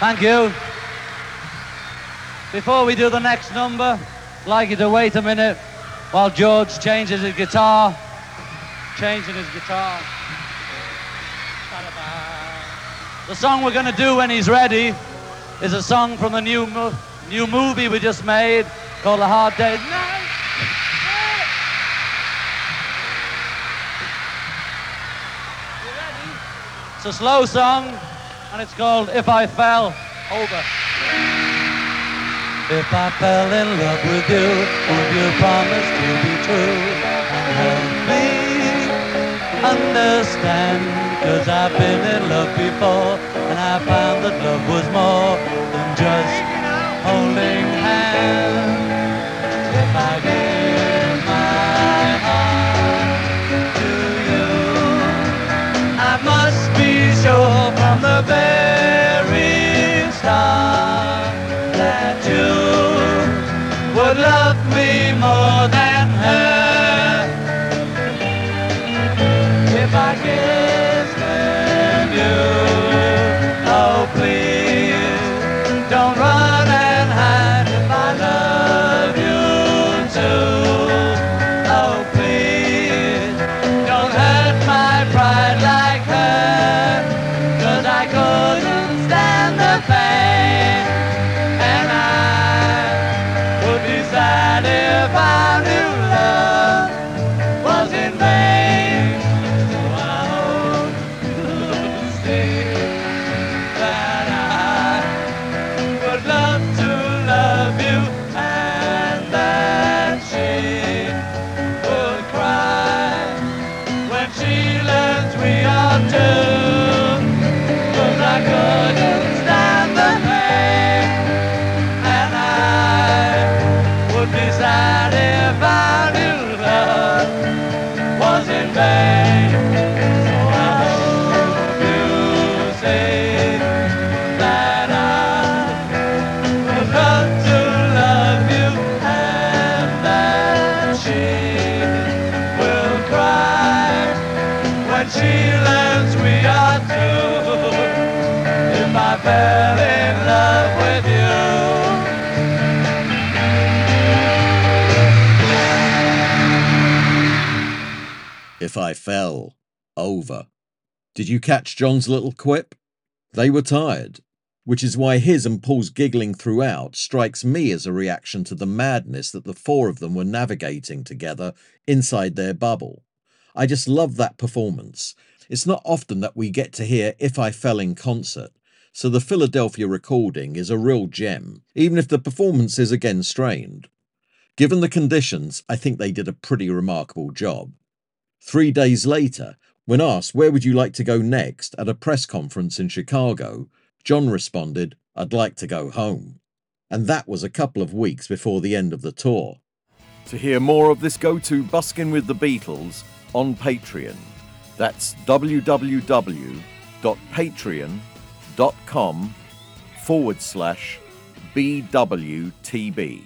Thank you. Before we do the next number, I'd like you to wait a minute while George changes his guitar. Changing his guitar. The song we're going to do when he's ready is a song from the new, mo- new movie we just made called A Hard Day's Night. It's a slow song, and it's called If I Fell Over. If I fell in love with you, would you promise to be true and help me understand? Cause I've been in love before, and I found that love was more love me more than her. If I kiss you, sad if I knew love was in vain. So I hope you'll that I would love to love you, and that she would cry when she learns we are two. 'Cause I So I hope you say that I to love you, and that she will cry when she learns we are. If I fell in love If I fell over. Did you catch John's little quip? They were tired, which is why his and Paul's giggling throughout strikes me as a reaction to the madness that the four of them were navigating together inside their bubble. I just love that performance. It's not often that we get to hear If I Fell in concert, so the Philadelphia recording is a real gem, even if the performance is again strained. Given the conditions, I think they did a pretty remarkable job. Three days later, when asked where would you like to go next at a press conference in Chicago, John responded, I'd like to go home. And that was a couple of weeks before the end of the tour. To hear more of this, go to Buskin with the Beatles on Patreon. That's www.patreon.com forward slash BWTB.